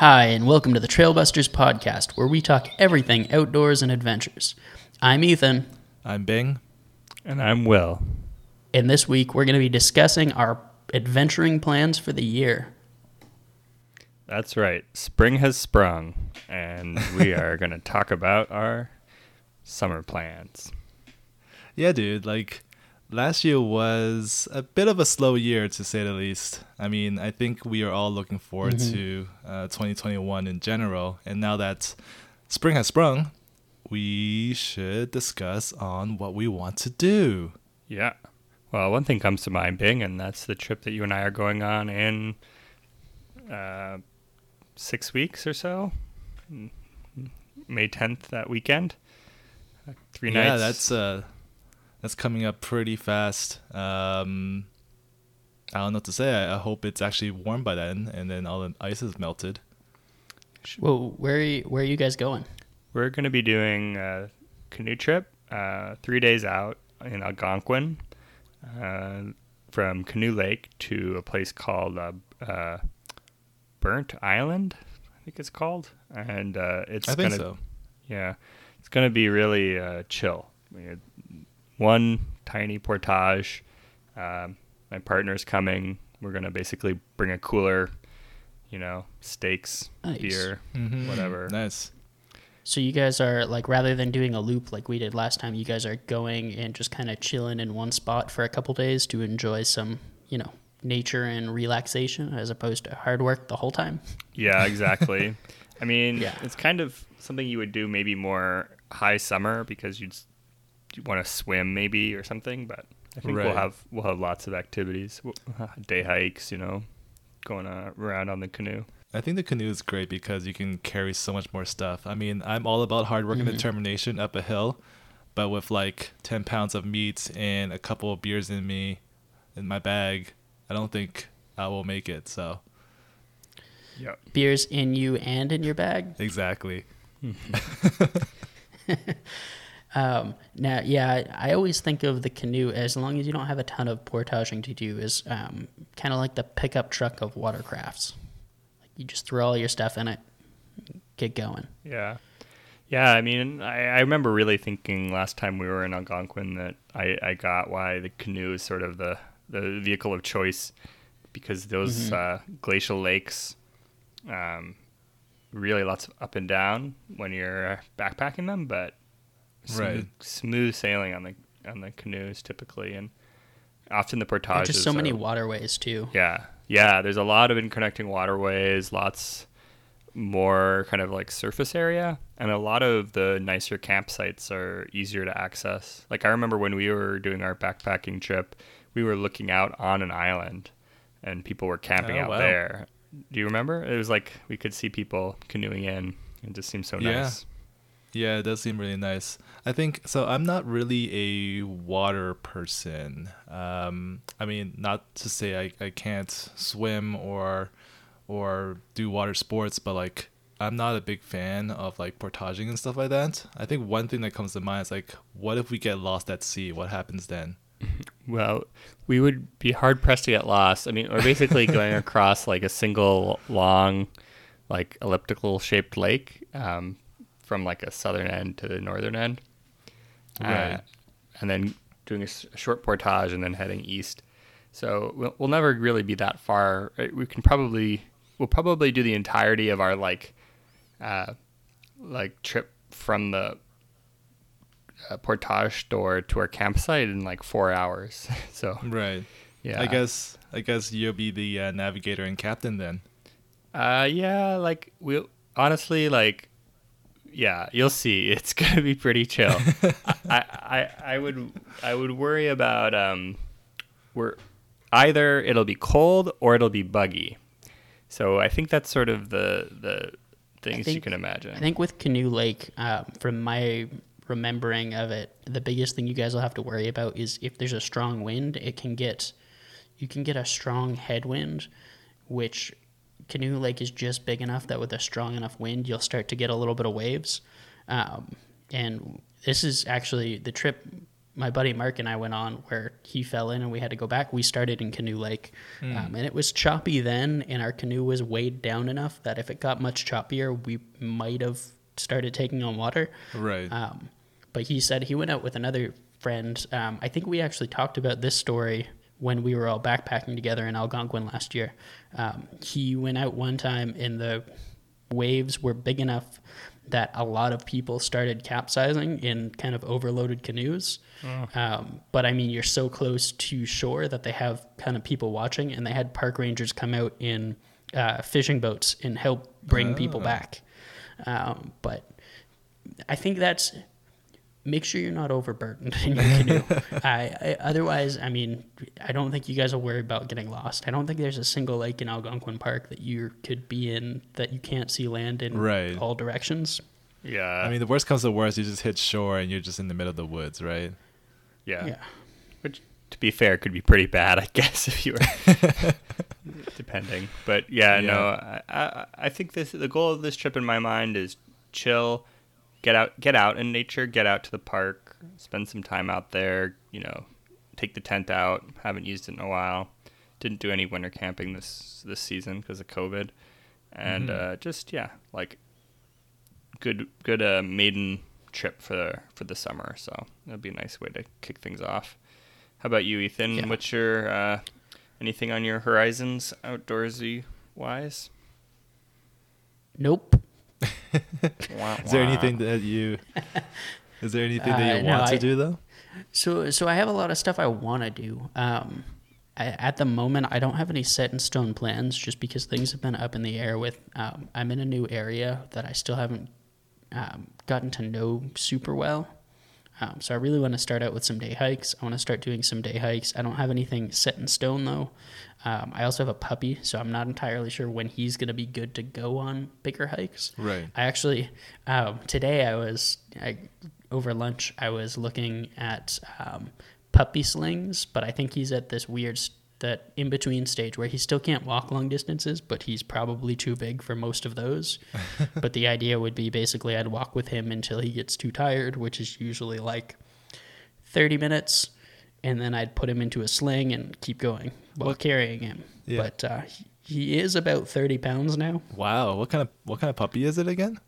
Hi, and welcome to the Trailbusters podcast, where we talk everything outdoors and adventures. I'm Ethan, I'm Bing. And I'm Will. and this week we're going to be discussing our adventuring plans for the year. That's right. Spring has sprung, and we are going to talk about our summer plans. Yeah, dude. Like last year was a bit of a slow year to say the least. I mean, I think we are all looking forward to uh, 2021 in general, and now that spring has sprung, we should discuss on what we want to do. Yeah. Well, one thing comes to mind, Bing, and that's the trip that you and I are going on in uh, six weeks or so. May 10th, that weekend. Uh, Three yeah, nights. that's uh, that's coming up pretty fast. Um, I don't know what to say. I, I hope it's actually warm by then, and then all the ice is melted. Well, where are you, where are you guys going? We're going to be doing a canoe trip, uh, three days out in Algonquin, uh, from Canoe Lake to a place called uh, uh, Burnt Island, I think it's called, and uh, it's I think gonna, so. yeah, it's going to be really uh, chill. We had one tiny portage. Um, my partner's coming. We're going to basically bring a cooler, you know, steaks, Nice. beer, Mhm. whatever. Nice. So you guys are like rather than doing a loop like we did last time, you guys are going and just kind of chilling in one spot for a couple days to enjoy some, you know, nature and relaxation as opposed to hard work the whole time. Yeah, exactly. I mean, Yeah. it's kind of something you would do maybe more high summer because you'd s- you want to swim maybe or something. But I think we'll have we'll have lots of activities, day hikes, you know, going uh, around on the canoe. I think the canoe is great because you can carry so much more stuff. I mean, I'm all about hard work and determination up a hill, but with like 10 pounds of meat and a couple of beers in me, in my bag, I don't think I will make it. So, Yeah. Beers in you and in your bag. exactly. Um, now, yeah, I, always think of the canoe as long as you don't have a ton of portaging to do, is um, kind of like the pickup truck of watercrafts. Like you just throw all your stuff in it, get going. Yeah. Yeah, I mean, I, I remember really thinking last time we were in Algonquin that I, I got why the canoe is sort of the, the vehicle of choice because those uh, glacial lakes, um, really lots of up and down when you're backpacking them, but smooth, Right. smooth sailing on the on the canoes typically, and often the There's portages. just so many waterways too. yeah, yeah. There's a lot of interconnecting waterways, lots more kind of like surface area, and a lot of the nicer campsites are easier to access. Like I remember when we were doing our backpacking trip, we were looking out on an island, and people were camping Oh, out wow. there. Do you remember? It was like we could see people canoeing in. It just seemed so Yeah. nice. Yeah, it does seem really nice. I think so. I'm not really a water person. Um, I mean, not to say I, I can't swim or or do water sports, but like I'm not a big fan of like portaging and stuff like that. I think one thing that comes to mind is like, what if we get lost at sea? What happens then? Well, we would be hard pressed to get lost. I mean, we're basically going across like a single long, like elliptical shaped lake um, from like a southern end to the northern end. Uh, Right. and then doing a, s- a short portage and then heading east. So we'll, we'll never really be that far. Uh, We can probably, we'll probably do the entirety of our like, uh, like trip from the uh, portage store to our campsite in like four hours. so Right. yeah, I guess I guess you'll be the uh, navigator and captain then. Uh, yeah, like we honestly like, yeah, you'll see. It's gonna be pretty chill. I, I I would I would worry about um, we're either it'll be cold or it'll be buggy. So I think that's sort of the the things you can imagine. I think with Canoe Lake, um, from my remembering of it, the biggest thing you guys will have to worry about is if there's a strong wind, it can get you can get a strong headwind, which Canoe Lake is just big enough that with a strong enough wind, you'll start to get a little bit of waves. Um, and this is actually the trip my buddy Mark and I went on where he fell in and we had to go back. We started in Canoe Lake, um, and it was choppy then, and our canoe was weighed down enough that if it got much choppier, we might have started taking on water. Right. Um, but he said he went out with another friend. Um, I think we actually talked about this story when we were all backpacking together in Algonquin last year. Um, he went out one time and the waves were big enough that a lot of people started capsizing in kind of overloaded canoes. Um, but I mean, you're so close to shore that they have kind of people watching, and they had park rangers come out in uh, fishing boats and help bring people Oh. back. Um, but I think that's make sure you're not overburdened in your canoe. I, I, otherwise, I mean, I don't think you guys will worry about getting lost. I don't think there's a single lake in Algonquin Park that you could be in that you can't see land in Right. all directions. Yeah. I mean, the worst comes to worst, you just hit shore and you're just in the middle of the woods, right? yeah. Yeah. Which, to be fair, could be pretty bad, I guess, if you were depending. But yeah, Yeah. no, I, I, I think this the goal of this trip in my mind is chill, get out, get out in nature, get out to the park, spend some time out there. You know, take the tent out. Haven't used it in a while. Didn't do any winter camping this this season because of COVID, and uh, just yeah, like good good uh, maiden trip for for the summer. So that'd be a nice way to kick things off. How about you, Ethan? Yeah. What's your uh, anything on your horizons outdoorsy wise? Nope. Is there anything that you Is there anything that Uh, you no, want to I- do though? So, so I have a lot of stuff I want to do. Um, I, at the moment, I don't have any set in stone plans, just because things have been up in the air. With um, I'm in a new area that I still haven't um, gotten to know super well. Um, so I really want to start out with some day hikes. I want to start doing some day hikes. I don't have anything set in stone though. Um, I also have a puppy, so I'm not entirely sure when he's going to be good to go on bigger hikes. Right. I actually um, today I was I, over lunch. I was looking at um, puppy slings, but I think he's at this weird that in between stage where he still can't walk long distances, but he's probably too big for most of those. but the idea would be basically I'd walk with him until he gets too tired, which is usually like thirty minutes. And then I'd put him into a sling and keep going while What- carrying him. Yeah. But uh, he- is about thirty pounds now. Wow. What kind of what kind of puppy is it again?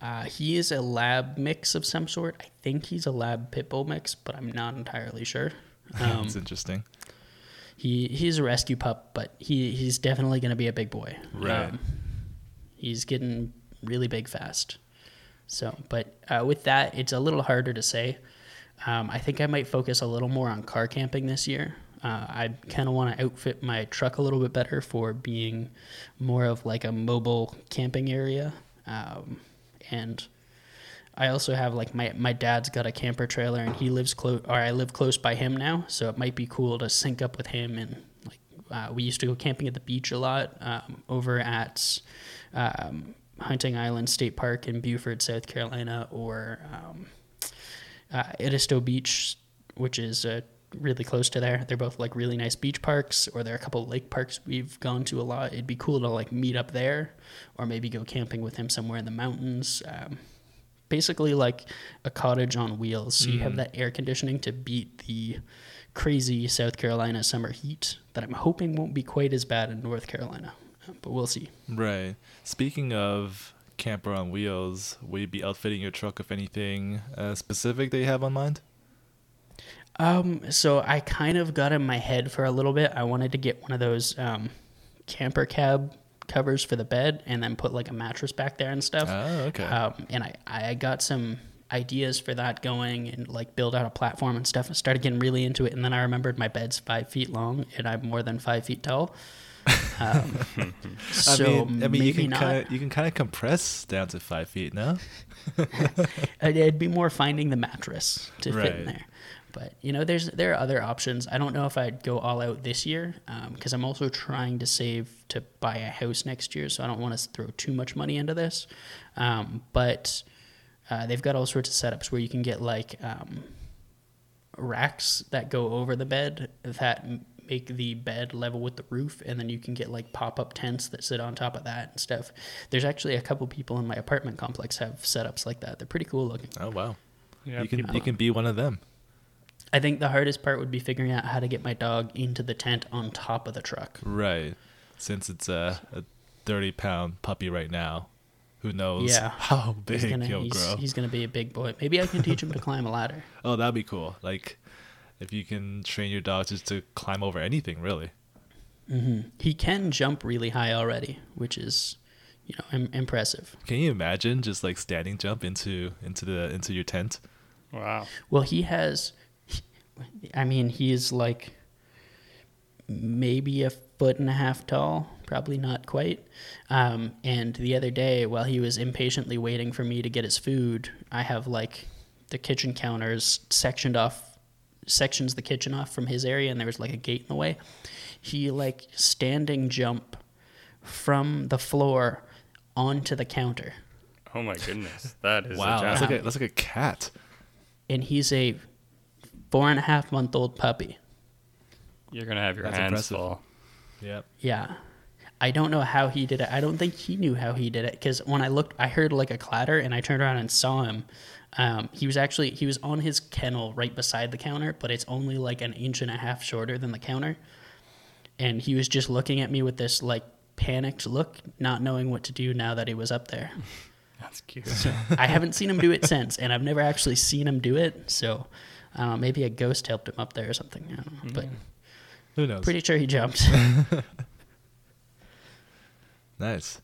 Uh, he is a lab mix of some sort. I think he's a lab pit bull mix, but I'm not entirely sure. Um, That's interesting. He he's a rescue pup, but he he's definitely going to be a big boy. Um, Right. he's getting really big fast. So, but uh, with that, it's a little harder to say. Um, I think I might focus a little more on car camping this year. Uh, I kind of want to outfit my truck a little bit better for being more of like a mobile camping area. Um, and I also have like my my dad's got a camper trailer and he lives close or I live close by him now, so it might be cool to sync up with him and like uh, we used to go camping at the beach a lot um, over at um, Hunting Island State Park in Beaufort, South Carolina, or um, uh, Edisto Beach, which is uh, really close to there. They're both like really nice beach parks, or there are a couple of lake parks we've gone to a lot. It'd be cool to like meet up there, or maybe go camping with him somewhere in the mountains. Um, basically, like a cottage on wheels, so you have that air conditioning to beat the crazy South Carolina summer heat that I'm hoping won't be quite as bad in North Carolina, but we'll see. Right. Speaking of camper on wheels, will you be outfitting your truck with anything uh, specific that you have on mind? Um, so I kind of got in my head for a little bit. I wanted to get one of those um, camper cab covers for the bed, and then put like a mattress back there and stuff. Oh, okay. Um, and I I got some ideas for that going and like build out a platform and stuff. I started getting really into it, and then I remembered my bed's five feet long, and I'm more than five feet tall. Um, I so mean, I mean, you can kind of you can kind of compress down to five feet, no? It'd it'd be more finding the mattress to fit in there. But you know, there's there are other options. I don't know if I'd go all out this year because I'm also trying to save to buy a house next year, so I don't want to throw too much money into this. Um, but uh, they've got all sorts of setups where you can get like um, racks that go over the bed that make the bed level with the roof and then you can get like pop-up tents that sit on top of that and stuff there's actually a couple people in my apartment complex have setups like that they're pretty cool looking Oh wow. Yeah, you can people- you can be one of them. I think the hardest part would be figuring out how to get my dog into the tent on top of the truck. Right. Since it's a, a 30 pound puppy right now, who knows Yeah. how big He's gonna he'll he's, grow. he's gonna be a big boy. Maybe I can teach him to climb a ladder. Oh, that'd be cool. Like, if you can train your dog just to climb over anything, really. hmm He can jump really high already, which is, you know, Im- impressive. Can you imagine just like standing jump into into the into your tent? Wow. Well, he has. I mean, he's like maybe a foot and a half tall, probably not quite. Um, and the other day, while he was impatiently waiting for me to get his food, I have like the kitchen counters sectioned off, sections the kitchen off from his area, and there was like a gate in the way. He like standing jump from the floor onto the counter. Oh my goodness, that is Wow, a that's like a that's like a cat. and he's a four and a half month old puppy. You're gonna have your That's hands impressive. full. Yep. Yeah. I don't know how he did it. I don't think he knew how he did it because when I looked, I heard like a clatter and I turned around and saw him. Um, he was actually he was on his kennel right beside the counter, but it's only like an inch and a half shorter than the counter. And he was just looking at me with this like panicked look, not knowing what to do now that he was up there. That's cute. I haven't seen him do it since, and I've never actually seen him do it. So I don't know, maybe a ghost helped him up there or something. I don't know, but Who knows? pretty sure he jumped. Nice.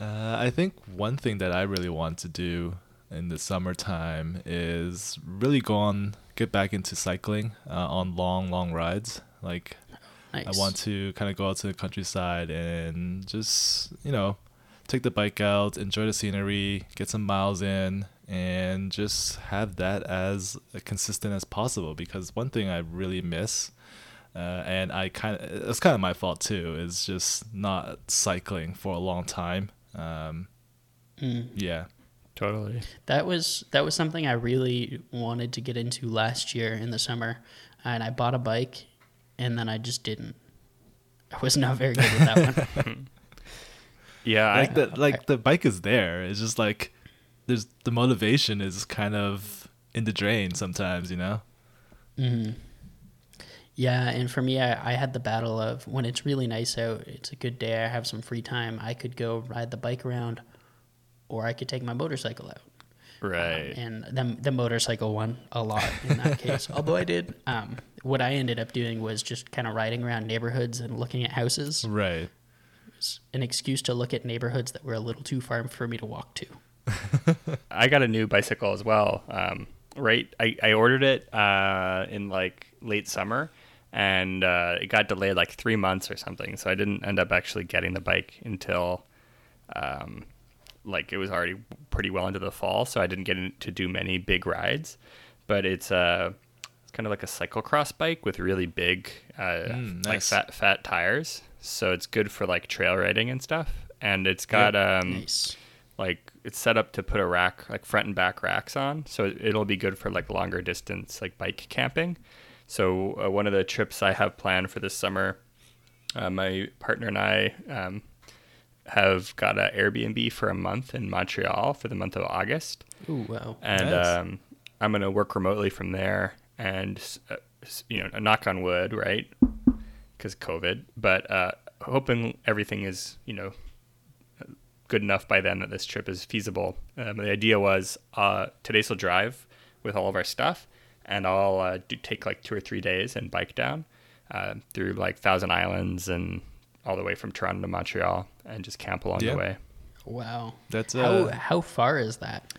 Uh, I think one thing that I really want to do in the summertime is really go on, get back into cycling uh, on long, long rides. Like, nice. I want to kind of go out to the countryside and just, you know, take the bike out, enjoy the scenery, get some miles in, and just have that as consistent as possible. Because one thing I really miss, uh, and I kind of, it's kind of my fault too, is just not cycling for a long time. Um, Mm. yeah. totally. That was that was something I really wanted to get into last year in the summer, and I bought a bike, and then I just didn't. I was not very good with that one. Yeah, Like I, the like the bike is there. It's just like there's the motivation is kind of in the drain sometimes, you know. hmm Yeah, and for me, I, I had the battle of when it's really nice out, it's a good day, I have some free time, I could go ride the bike around, or I could take my motorcycle out. right. and the, the motorcycle won a lot in that case. Although I did, um, what I ended up doing was just kind of riding around neighborhoods and looking at houses. Right. It's an excuse to look at neighborhoods that were a little too far for me to walk to. I got a new bicycle as well. Um, right, I, I ordered it uh, in like late summer, and uh, it got delayed like three months or something. So I didn't end up actually getting the bike until, um, like it was already pretty well into the fall. So I didn't get in to do many big rides. But it's uh, it's kind of like a cyclocross bike with really big, uh, Mm, like fat fat tires. So it's good for like trail riding and stuff. And it's got um, Nice. like it's set up to put a rack like front and back racks on so it'll be good for like longer distance like bike camping so uh, one of the trips i have planned for this summer uh, my partner and i um, have got an airbnb for a month in montreal for the month of august Ooh, wow. and Nice. um, i'm going to work remotely from there and uh, you know knock on wood right because covid but uh, hoping everything is you know good enough by then that this trip is feasible um, the idea was uh, today's will drive with all of our stuff and i'll uh, do, take like two or three days and bike down uh, through like thousand islands and all the way from toronto to montreal and just camp along Yeah. the way Wow. That's How, uh, how far is that?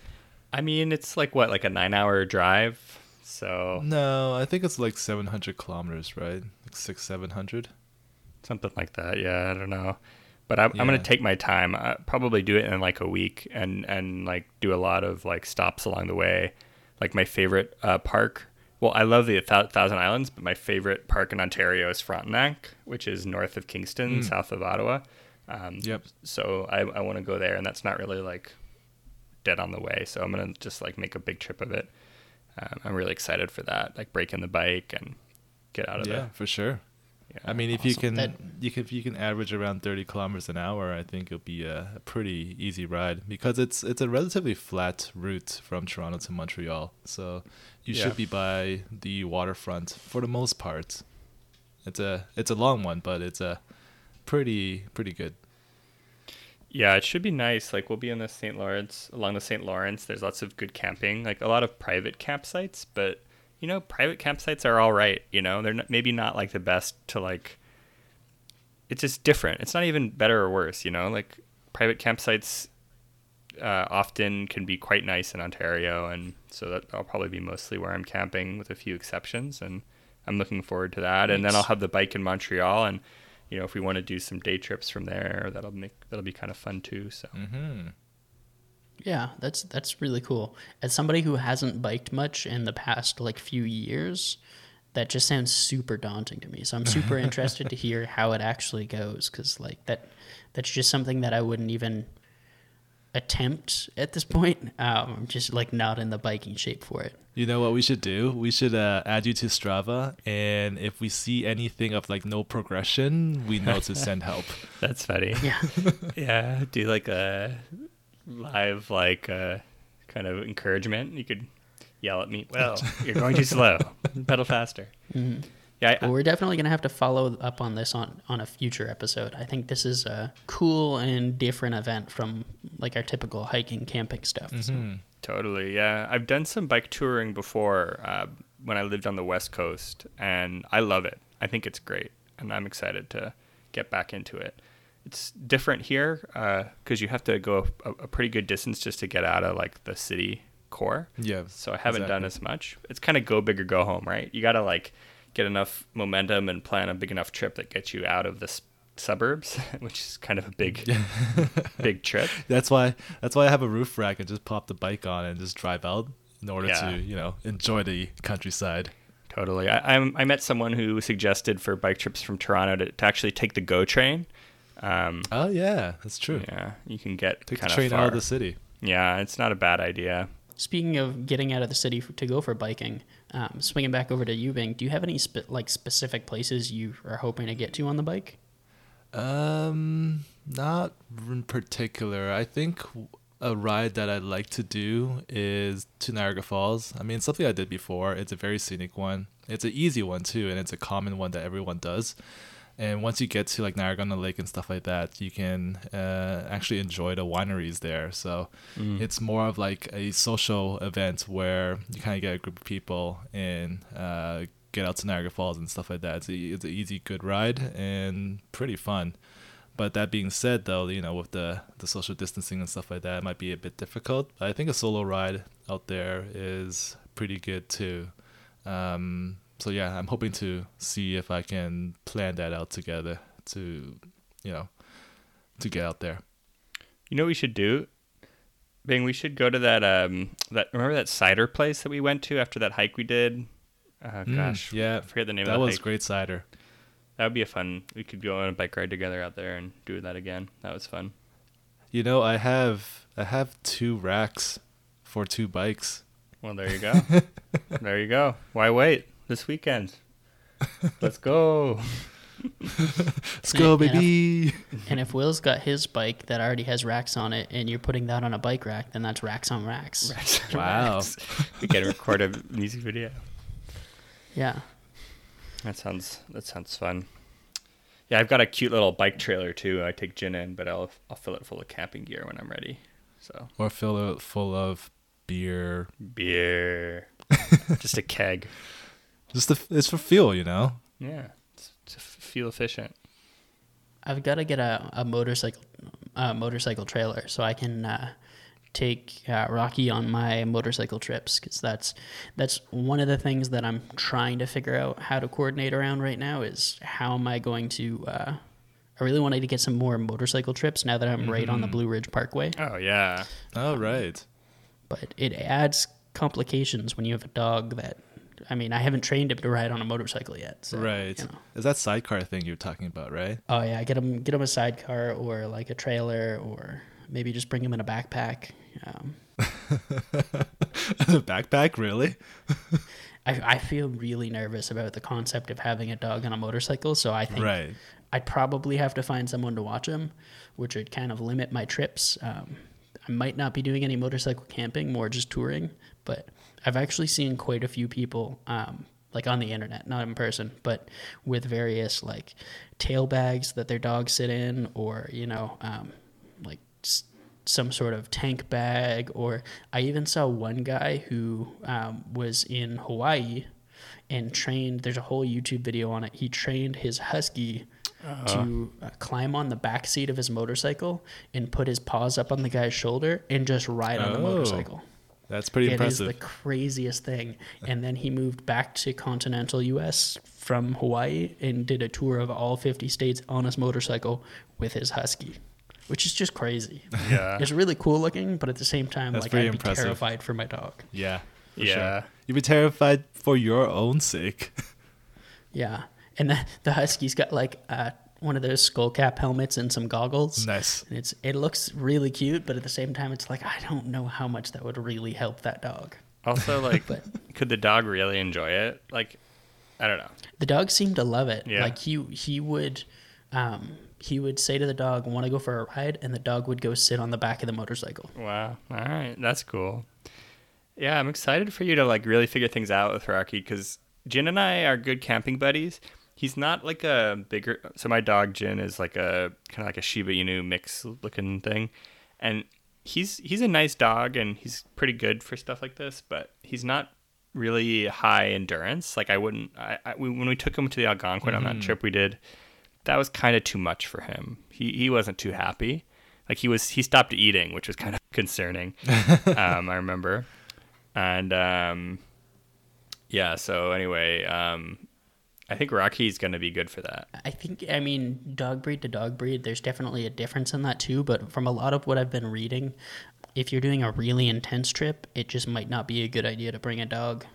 I mean, it's like what, like a nine-hour drive. So no, I think it's like 700 kilometers, right? Like six, 700. something like that. Yeah, I don't know. But I'm, I'm gonna take my time. I probably do it in like a week, and and like do a lot of like stops along the way. Like my favorite uh, park. Well, I love the Thousand Islands, but my favorite park in Ontario is Frontenac, which is north of Kingston, Mm. south of Ottawa. Um, Yep. So I, I want to go there, and that's not really like dead on the way. So I'm gonna just like make a big trip of it. Um, I'm really excited for that. Like breaking the bike and get out of Yeah, there. for sure. Yeah. I mean, if you can, That- you can, if you can average around 30 kilometers an hour, I think it'll be a, a pretty easy ride because it's it's a relatively flat route from Toronto to Montreal. So you Yeah. should be by the waterfront for the most part. It's a it's a long one, but it's a pretty pretty good. Yeah, it should be nice. Like we'll be in the St. Lawrence along the St. Lawrence. There's lots of good camping, like a lot of private campsites, but you know, private campsites are all right, you know. They're not, maybe not like the best to like it's just different. It's not even better or worse, you know? Like private campsites uh, often can be quite nice in Ontario and so that I'll probably be mostly where I'm camping with a few exceptions and I'm looking forward to that. And then I'll have the bike in Montreal and you know, if we want to do some day trips from there, that'll make that'll be kind of fun too. So Mm-hmm. Yeah, that's that's really cool. As somebody who hasn't biked much in the past like few years, that just sounds super daunting to me. So I'm super interested to hear how it actually goes cuz like that that's just something that I wouldn't even attempt at this point. Um, I'm just like not in the biking shape for it. You know what we should do? We should uh, add you to Strava, and if we see anything of like no progression, we know to send help. that's funny. Yeah. yeah, do like a live like uh, kind of encouragement. You could yell at me. Well, you're going too slow. Pedal faster. Mhm. Yeah, I, Well, we're definitely going to have to follow up on this on, on a future episode. I think this is a cool and different event from like our typical hiking, camping stuff. So- Mhm. Totally, yeah. I've done some bike touring before uh, when I lived on the West Coast, and I love it. I think it's great, and I'm excited to get back into it. It's different here uh, because you have to go a, a pretty good distance just to get out of like the city core. Yeah. So I haven't done as much. It's kind of go big or go home, right? You got to like get enough momentum and plan a big enough trip that gets you out of the suburbs, which is kind of a big, big trip. That's why that's why I have a roof rack and just pop the bike on and just drive out in order Yeah. to you know enjoy the countryside. Totally. I, I'm, I met someone who suggested for bike trips from Toronto to, to actually take the GO train. Um, Oh yeah, that's true. yeah, you can get Take the kind of train far. out of the city. Yeah, it's not a bad idea. Speaking of getting out of the city f- to go for biking, um, swinging back over to you, Bing, do you have any spe- like specific places you are hoping to get to on the bike? Um, not in particular. I think a ride that I'd like to do is to Niagara Falls. I mean, it's something I did before. It's a very scenic one. It's an easy one too, and it's a common one that everyone does. And once you get to like Niagara on the Lake and stuff like that, you can uh, actually enjoy the wineries there. So it's more of like a social event where you kind of get a group of people and uh, get out to Niagara Falls and stuff like that. It's, a, it's an easy, good ride and pretty fun. But that being said, though, you know, with the the social distancing and stuff like that, it might be a bit difficult. But I think a solo ride out there is pretty good too. Um, so yeah, I'm hoping to see if I can plan that out together to, you know, to get out there. You know what we should do? Bing, we should go to that um that remember that cider place that we went to after that hike we did? Uh, Mm, gosh, yeah, I forget the name that of the was hike. great cider. That would be a fun. We could go on a bike ride together out there and do that again. That was fun. You know, I have I have two racks for two bikes. Well, there you go. there you go. Why wait? This weekend. Let's go. Let's go, And if- baby. And if Will's got his bike that already has racks on it, and you're putting that on a bike rack, then that's racks on racks. Wow. we can record a music video. Yeah. That sounds that sounds fun. Yeah, I've got a cute little bike trailer too. I take Jin in, but I'll I'll fill it full of camping gear when I'm ready. So Or fill it full of beer. beer, just a keg. Just the, it's for fuel, you know. Yeah, it's, to fuel efficient. I've got to get a, a motorcycle uh, motorcycle trailer so I can uh, take uh, Rocky on my motorcycle trips because that's that's one of the things that I'm trying to figure out how to coordinate around right now is how am I going to uh, I really wanted to get some more motorcycle trips now that I'm right on the Blue Ridge Parkway Oh yeah, Oh right. but it adds complications when you have a dog that I mean I haven't trained him to ride on a motorcycle yet so, right. you know. Is that sidecar thing you're talking about, right? Oh yeah, get him get him a sidecar or like a trailer or maybe just bring him in a backpack. Um, the backpack, really? I, I feel really nervous about the concept of having a dog on a motorcycle. So I think Right. I'd probably have to find someone to watch him, which would kind of limit my trips. Um, I might not be doing any motorcycle camping, more just touring. But I've actually seen quite a few people, um, like on the internet, not in person, but with various like tail bags that their dogs sit in, or you know, um, like s- some sort of tank bag. Or I even saw one guy who um, was in Hawaii and trained. There's a whole YouTube video on it. He trained his husky to uh, climb on the back seat of his motorcycle and put his paws up on the guy's shoulder and just ride on the Oh, motorcycle. That's pretty It is impressive. the craziest thing. And then he moved back to continental U.S. from Hawaii and did a tour of all 50 states on his motorcycle with his husky, which is just crazy. Yeah. It's really cool looking, but at the same time, That's like I'd be terrified for my dog. yeah. for Yeah. Sure. You'd be terrified for your own sake. Yeah, and the, the husky's got like uh, one of those skull cap helmets and some goggles. nice. And it's it looks really cute, but at the same time, it's like I don't know how much that would really help that dog. Also, like, But- could the dog really enjoy it? Like, I don't know. The dog seemed to love it. Yeah. Like he he would um, he would say to the dog, "Want to go for a ride?" and the dog would go sit on the back of the motorcycle. Wow. All right. That's cool. Yeah, I'm excited for you to like really figure things out with Rocky because Jin and I are good camping buddies. He's not like a bigger. So my dog Jin is like a kind of like a Shiba Inu mix looking thing, and he's he's a nice dog and he's pretty good for stuff like this. But he's not really high endurance. Like I wouldn't. I, I we, when we took him to the Algonquin on that trip we did, that was kind of too much for him. He he wasn't too happy. Like he was he stopped eating, which was kind of concerning. um, I remember, and um, yeah. So anyway, um, I think Rocky's gonna be good for that. I think, I mean, dog breed to dog breed, there's definitely a difference in that too. But from a lot of what I've been reading, if you're doing a really intense trip, it just might not be a good idea to bring a dog.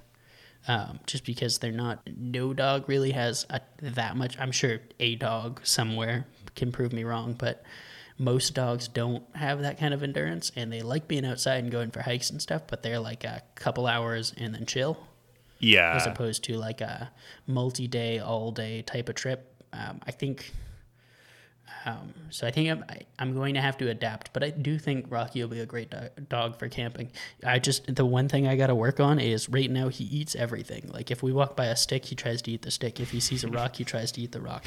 Um, just because they're not, no dog really has a, that much. I'm sure a dog somewhere can prove me wrong, but most dogs don't have that kind of endurance and they like being outside and going for hikes and stuff, but they're like a couple hours and then chill Yeah, as opposed to like a multi-day, all-day type of trip. Um, I think. Um, so I think I'm, I, I'm going to have to adapt, but I do think Rocky will be a great do- dog for camping. I just the one thing I got to work on is right now he eats everything. Like if we walk by a stick, he tries to eat the stick. If he sees a rock, he tries to eat the rock.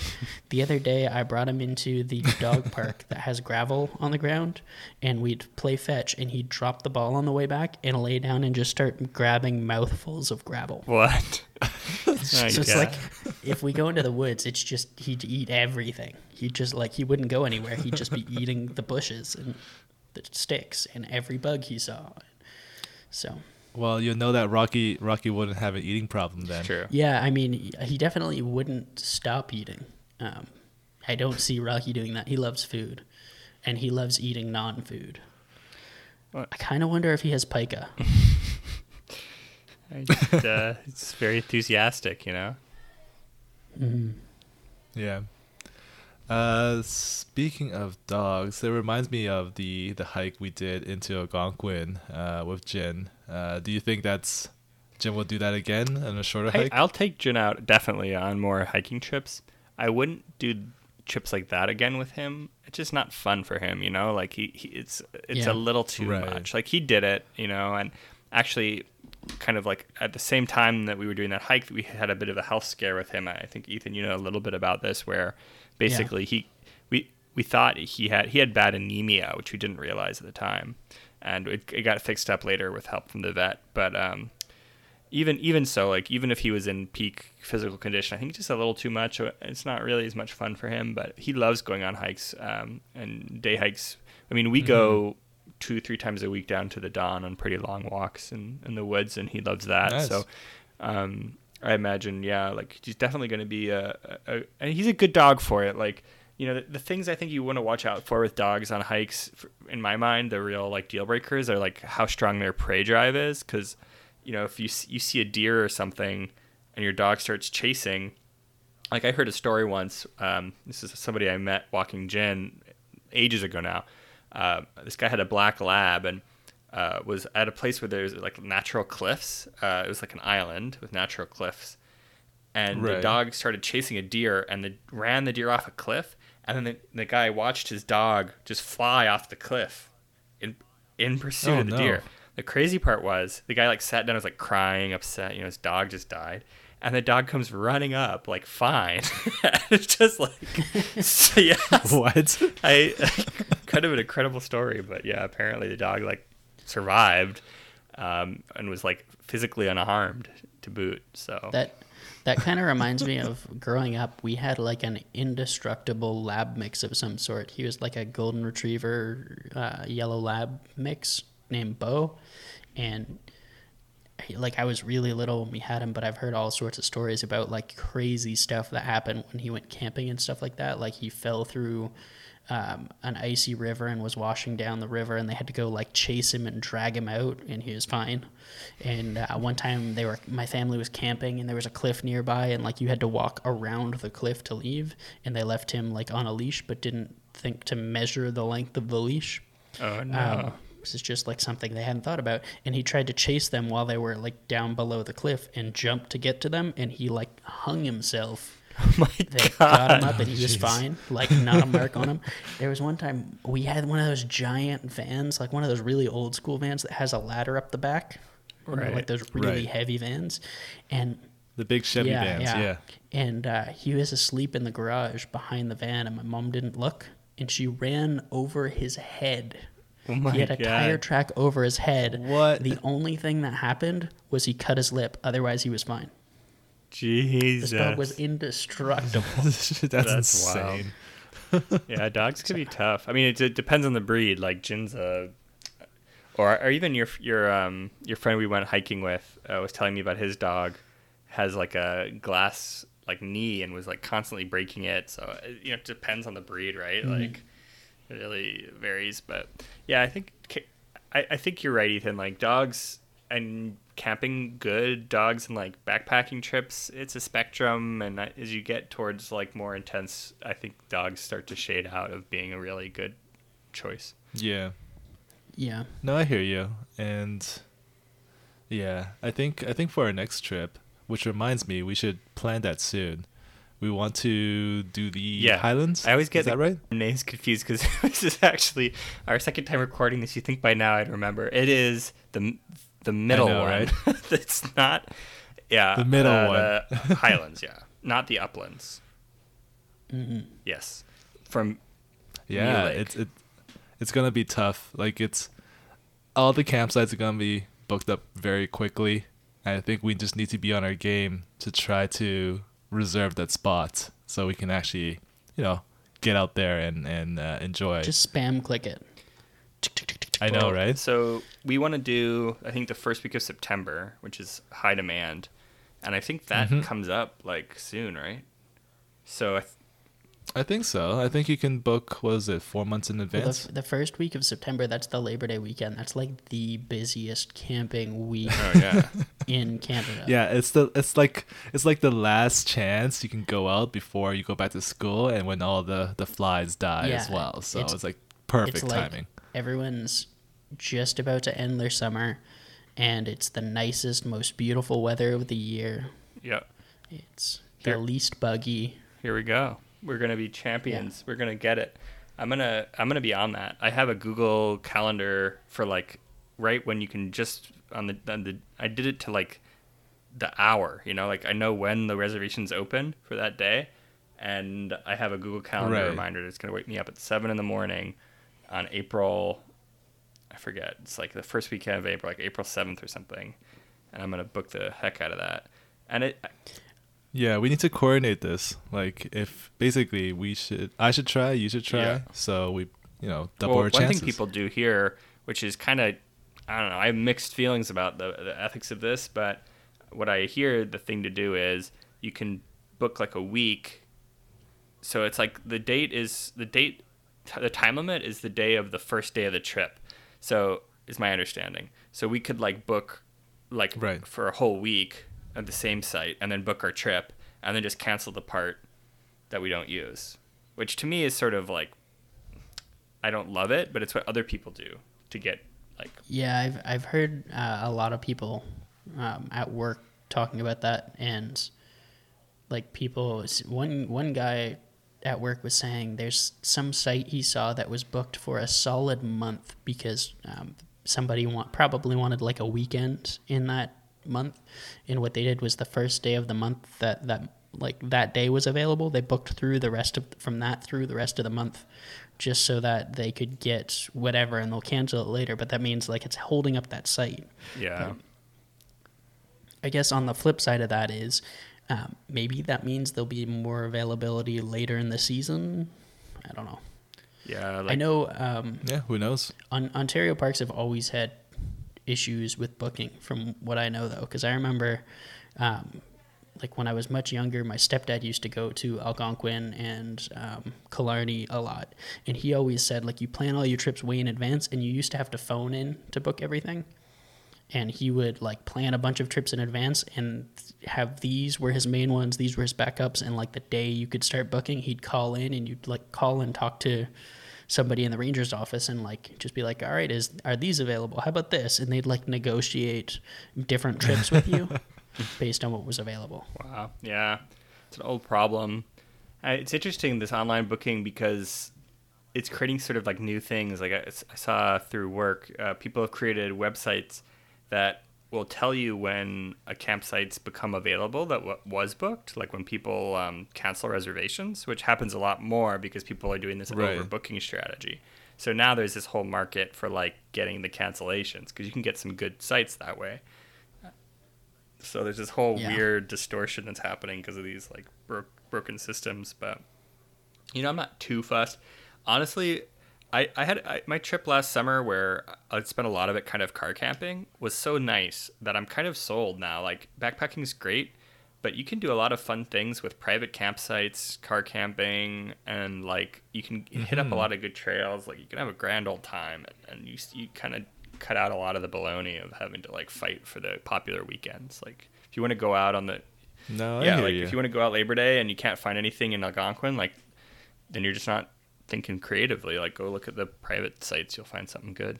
The other day I brought him into the dog park that has gravel on the ground, and we'd play fetch, and he'd drop the ball on the way back and lay down and just start grabbing mouthfuls of gravel. what? So it's like if we go into the woods, it's just he'd eat everything. He'd just like he wouldn't go anywhere. He'd just be eating the bushes and the sticks and every bug he saw. So Well, you know that Rocky Rocky wouldn't have an eating problem then. true. yeah, I mean he definitely wouldn't stop eating. Um, I don't see Rocky doing that. He loves food, and he loves eating non-food. What? I kind of wonder if he has pica. I just, uh, it's very enthusiastic, you know. Yeah. Uh, speaking of dogs, it reminds me of the the hike we did into Algonquin uh, with Jin. Uh, do you think that's Jin will do that again on a shorter Hey, hike? I'll take Jin out definitely on more hiking trips. I wouldn't do trips like that again with him. It's just not fun for him, you know. Like he, he it's it's Yeah. a little too Right. much. Like he did it, you know, and actually, kind of like at the same time that we were doing that hike, we had a bit of a health scare with him. I think Ethan, you know a little bit about this, where basically he we we thought he had he had bad anemia, which we didn't realize at the time, and it, it got fixed up later with help from the vet. But um, even even so, like even if he was in peak physical condition, I think just a little too much. It's not really as much fun for him, but he loves going on hikes um, and day hikes. I mean, we go two three times a week down to the Don on pretty long walks in, in the woods, and he loves that. Nice. So um, I imagine, yeah, like he's definitely going to be a, a, a and he's a good dog for it. Like you know, the, the things I think you want to watch out for with dogs on hikes, in my mind, the real like deal breakers are like how strong their prey drive is, because you know, if you you see a deer or something, and your dog starts chasing, like I heard a story once. Um, this is somebody I met walking Jen ages ago now. Uh, this guy had a black lab, and uh, was at a place where there's like natural cliffs. Uh, it was like an island with natural cliffs, and the dog started chasing a deer and the, ran the deer off a cliff. And then the, the guy watched his dog just fly off the cliff in in pursuit Oh, of the no. deer. The crazy part was the guy like sat down, and was like crying, upset. You know, his dog just died, and the dog comes running up like fine. it's just like, so, yeah, What? I kind of an incredible story, but yeah, apparently the dog like survived um, and was like physically unharmed to boot. So That that kind of reminds me of growing up. We had like an indestructible lab mix of some sort. He was like a golden retriever, uh, yellow lab mix named Bo, and like I was really little when we had him, but I've heard all sorts of stories about like crazy stuff that happened when he went camping and stuff like that. Like he fell through um, an icy river and was washing down the river, and they had to go like chase him and drag him out, and he was fine. And uh, one time they were, my family was camping, and there was a cliff nearby, and like you had to walk around the cliff to leave, and they left him like on a leash, but didn't think to measure the length of the leash. oh no, Um, this is just like something they hadn't thought about. And he tried to chase them while they were like down below the cliff and jumped to get to them. And he like hung himself. Oh my They god, got him up and he was fine, like not a mark on him. There was one time we had one of those giant vans, like one of those really old school vans that has a ladder up the back, you know, like those really Right. heavy vans. And The big Chevy vans, yeah. and uh, he was asleep in the garage behind the van, and my mom didn't look, and she ran over his head. Oh my he had a God. tire track over his head. What? The only thing that happened was he cut his lip. Otherwise, he was fine. Jesus, This dog was indestructible. That's, That's insane. yeah, dogs can be tough. I mean, it, it depends on the breed. Like Jin's a, or or even your your um your friend we went hiking with uh, was telling me about his dog has like a glass like knee and was like constantly breaking it. So uh, you know, it depends on the breed, right? Like it really varies. But yeah, I think I, I think you're right, Ethan. Like dogs and camping good dogs and like backpacking trips it's a spectrum and as you get towards like more intense i think dogs start to shade out of being a really good choice Yeah. yeah. No, I hear you. And yeah, I think I think for our next trip, which reminds me, we should plan that soon. We want to do the Yeah. Highlands. i always get Is that the right? names confused because this is actually our second time recording this you think by now i'd remember it is the the middle know, one right? it's not yeah The middle uh, the highlands yeah not the uplands hmm yes from Yeah, it's it, it's gonna be tough. Like it's all the campsites are gonna be booked up very quickly. And I think we just need to be on our game to try to reserve that spot so we can actually, you know, get out there and and uh, enjoy. Just spam click it. I know, Well, right? So we want to do, I think, the first week of September, which is high demand, and I think that Mhm. comes up like soon, right? So I th- I think so. I think you can book. What is it? Four months in Well, advance. the, the first week of September, that's the Labor Day weekend. That's like the busiest camping week oh yeah, in Canada. Yeah, it's the it's like it's like the last chance you can go out before you go back to school and when all the the flies die as well. So it's, it's- like perfect it's like timing. Everyone's just about to end their summer, and it's the nicest, most beautiful weather of the year. yeah. It's the Here- least buggy. Here we go. We're gonna be champions. We're gonna get it. I'm gonna I'm gonna be on that. I have a Google Calendar for like right when you can just on the on the I did it to like the hour. You know, like I know when the reservations open for that day, and I have a Google Calendar Right. reminder that's gonna wake me up at seven in the morning on April. I forget. It's like the first weekend of April, like April seventh or something, and I'm gonna book the heck out of that. And it Yeah, we need to coordinate this. Like if basically we should I should try, you should try. Yeah. So we you know, double well, our one chances. thing people do here, which is kind of, I don't know, I have mixed feelings about the, the ethics of this, but what I hear the thing to do is you can book like a week. So it's like the date is the date, the time limit is the day of the first day of the trip. So is my understanding. So we could like book like Right. for a whole week at the same site and then book our trip and then just cancel the part that we don't use, which to me is sort of like I don't love it, but it's what other people do to get Like, Yeah, I've I've heard uh, a lot of people um, at work talking about that, and like people, one one guy at work was saying there's some site he saw that was booked for a solid month because um, somebody want probably wanted like a weekend in that month, and what they did was the first day of the month that that like that day was available, they booked through the rest of from that through the rest of the month just so that they could get whatever and they'll cancel it later. But that means like it's holding up that site. yeah, I guess on the flip side of that is um, maybe that means there'll be more availability later in the season. I don't know. yeah. Like, I know um, Yeah, who knows? on, Ontario parks have always had issues with booking, from what I know though, because I remember. Um, like when I was much younger, my stepdad used to go to Algonquin and um, Killarney a lot, and he always said like you plan all your trips way in advance, and you used to have to phone in to book everything. And he would like plan a bunch of trips in advance and have these were his main ones, these were his backups, and like the day you could start booking, he'd call in and you'd like call and talk to somebody in the ranger's office and like just be like, all right, is are these available? How about this? And they'd like negotiate different trips with you based on what was available. Wow. Yeah. It's an old problem. Uh, It's interesting, this online booking, because it's creating sort of like new things. Like I, I saw through work, uh, people have created websites that will tell you when a campsite's become available that w- was booked, like when people um, cancel reservations, which happens a lot more because people are doing this Right. overbooking strategy. So now there's this whole market for like getting the cancellations because you can get some good sites that way. So there's this whole Yeah. weird distortion that's happening because of these like bro- broken systems. But you know, I'm not too fussed. Honestly, I I had I, my trip last summer where I spent a lot of it kind of car camping was so nice that I'm kind of sold now. Like backpacking is great, but you can do a lot of fun things with private campsites, car camping, and like you can hit up a mm-hmm. lot of good trails. Like you can have a grand old time, and, and you you kind of cut out a lot of the baloney of having to like fight for the popular weekends. Like if you want to go out on the No, I yeah, like you. if you want to go out Labor Day and you can't find anything in Algonquin, like then you're just not thinking creatively. Like go look at the private sites, you'll find something good.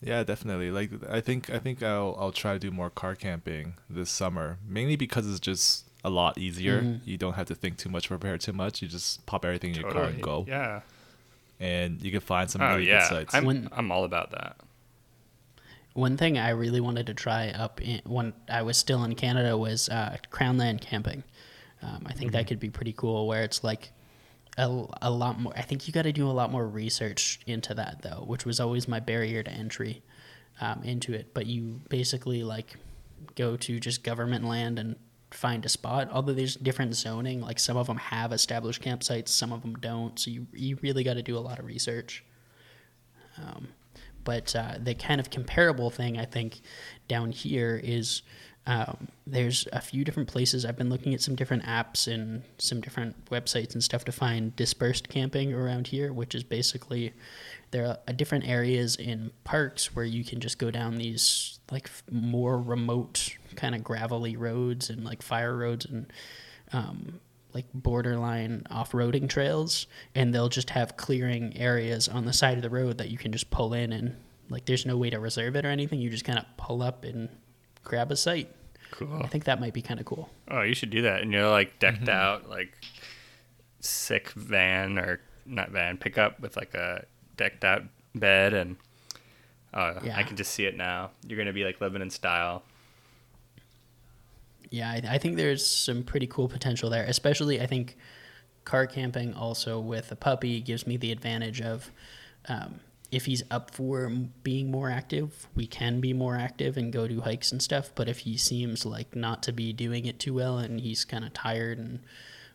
Yeah, definitely. Like I think I think I'll I'll try to do more car camping this summer, mainly because it's just a lot easier. Mhm. You don't have to think too much, prepare too much. You just pop everything in your car and go, Yeah. and you can find some Oh really yeah. good sites. I'm When- I'm all about that. One thing I really wanted to try up in, when I was still in Canada was uh, Crownland camping. Um, I think that could be pretty cool, where it's like a, a lot more. I think you got to do a lot more research into that though, which was always my barrier to entry um, into it. But you basically like go to just government land and find a spot. Although there's different zoning, like some of them have established campsites, some of them don't. So you you really got to do a lot of research. Um, but uh, the kind of comparable thing I think down here is um, there's a few different places. I've been looking at some different apps and some different websites and stuff to find dispersed camping around here, which is basically there are uh, different areas in parks where you can just go down these like more remote kind of gravelly roads and like fire roads and um, like borderline off-roading trails and they'll just have clearing areas on the side of the road that you can just pull in and like there's no way to reserve it or anything you just kind of pull up and grab a site Cool. i think that might be kind of cool Oh, you should do that. And you're like decked out, like sick van or not van pickup with like a decked out bed, and uh, Yeah. I can just see it now. You're gonna be like living in style. yeah I, I think there's some pretty cool potential there especially i think car camping also with a puppy gives me the advantage of um, if he's up for being more active we can be more active and go do hikes and stuff but if he seems like not to be doing it too well and he's kind of tired and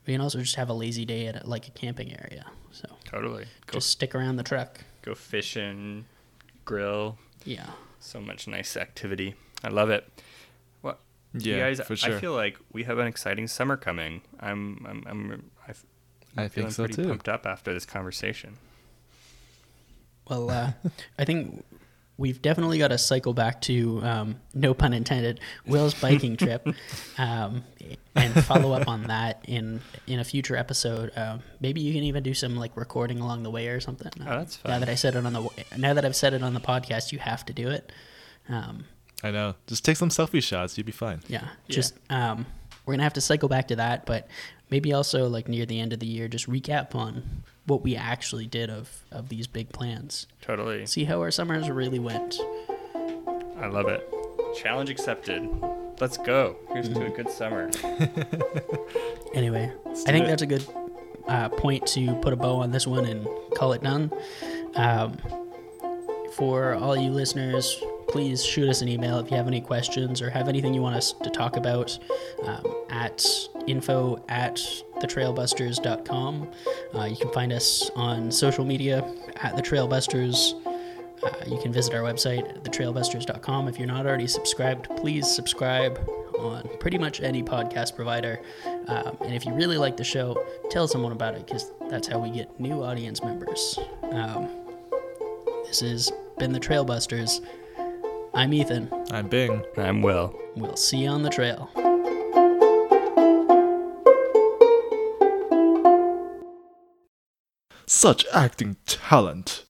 we can also just have a lazy day at like a camping area so Totally. Go just stick around the truck go fishing, grill. yeah So much nice activity. I love it. What you Yeah, guys? for sure. I feel like we have an exciting summer coming. I'm I'm I'm I f- I I'm think feeling so pretty too. pumped up after this conversation. Well, uh, I think we've definitely got to cycle back to um, no pun intended Will's biking trip, um, and follow up on that in in a future episode. Um, maybe you can even do some like recording along the way or something. Oh, that's Now that I said it on the now that I've said it on the podcast, you have to do it. Um, I know. Just take some selfie shots. You'd be fine. yeah, just um, we're gonna have to cycle back to that, but maybe also like near the end of the year, just recap on what we actually did of of these big plans. Totally. See how our summers really went. I love it. Challenge accepted. Let's go. Here's to a good summer. Anyway, I think it. that's a good uh, point to put a bow on this one and call it done. Um, for all you listeners, please shoot us an email if you have any questions or have anything you want us to talk about um, at info at thetrailbusters.com. Uh, you can find us on social media at the Trailbusters. Uh, you can visit our website, thetrailbusters.com. If you're not already subscribed, please subscribe on pretty much any podcast provider. Um, and if you really like the show, tell someone about it because that's how we get new audience members. Um, this has been the Trailbusters. I'm Ethan. I'm Jin. I'm Will. We'll see you on the trail. Such acting talent.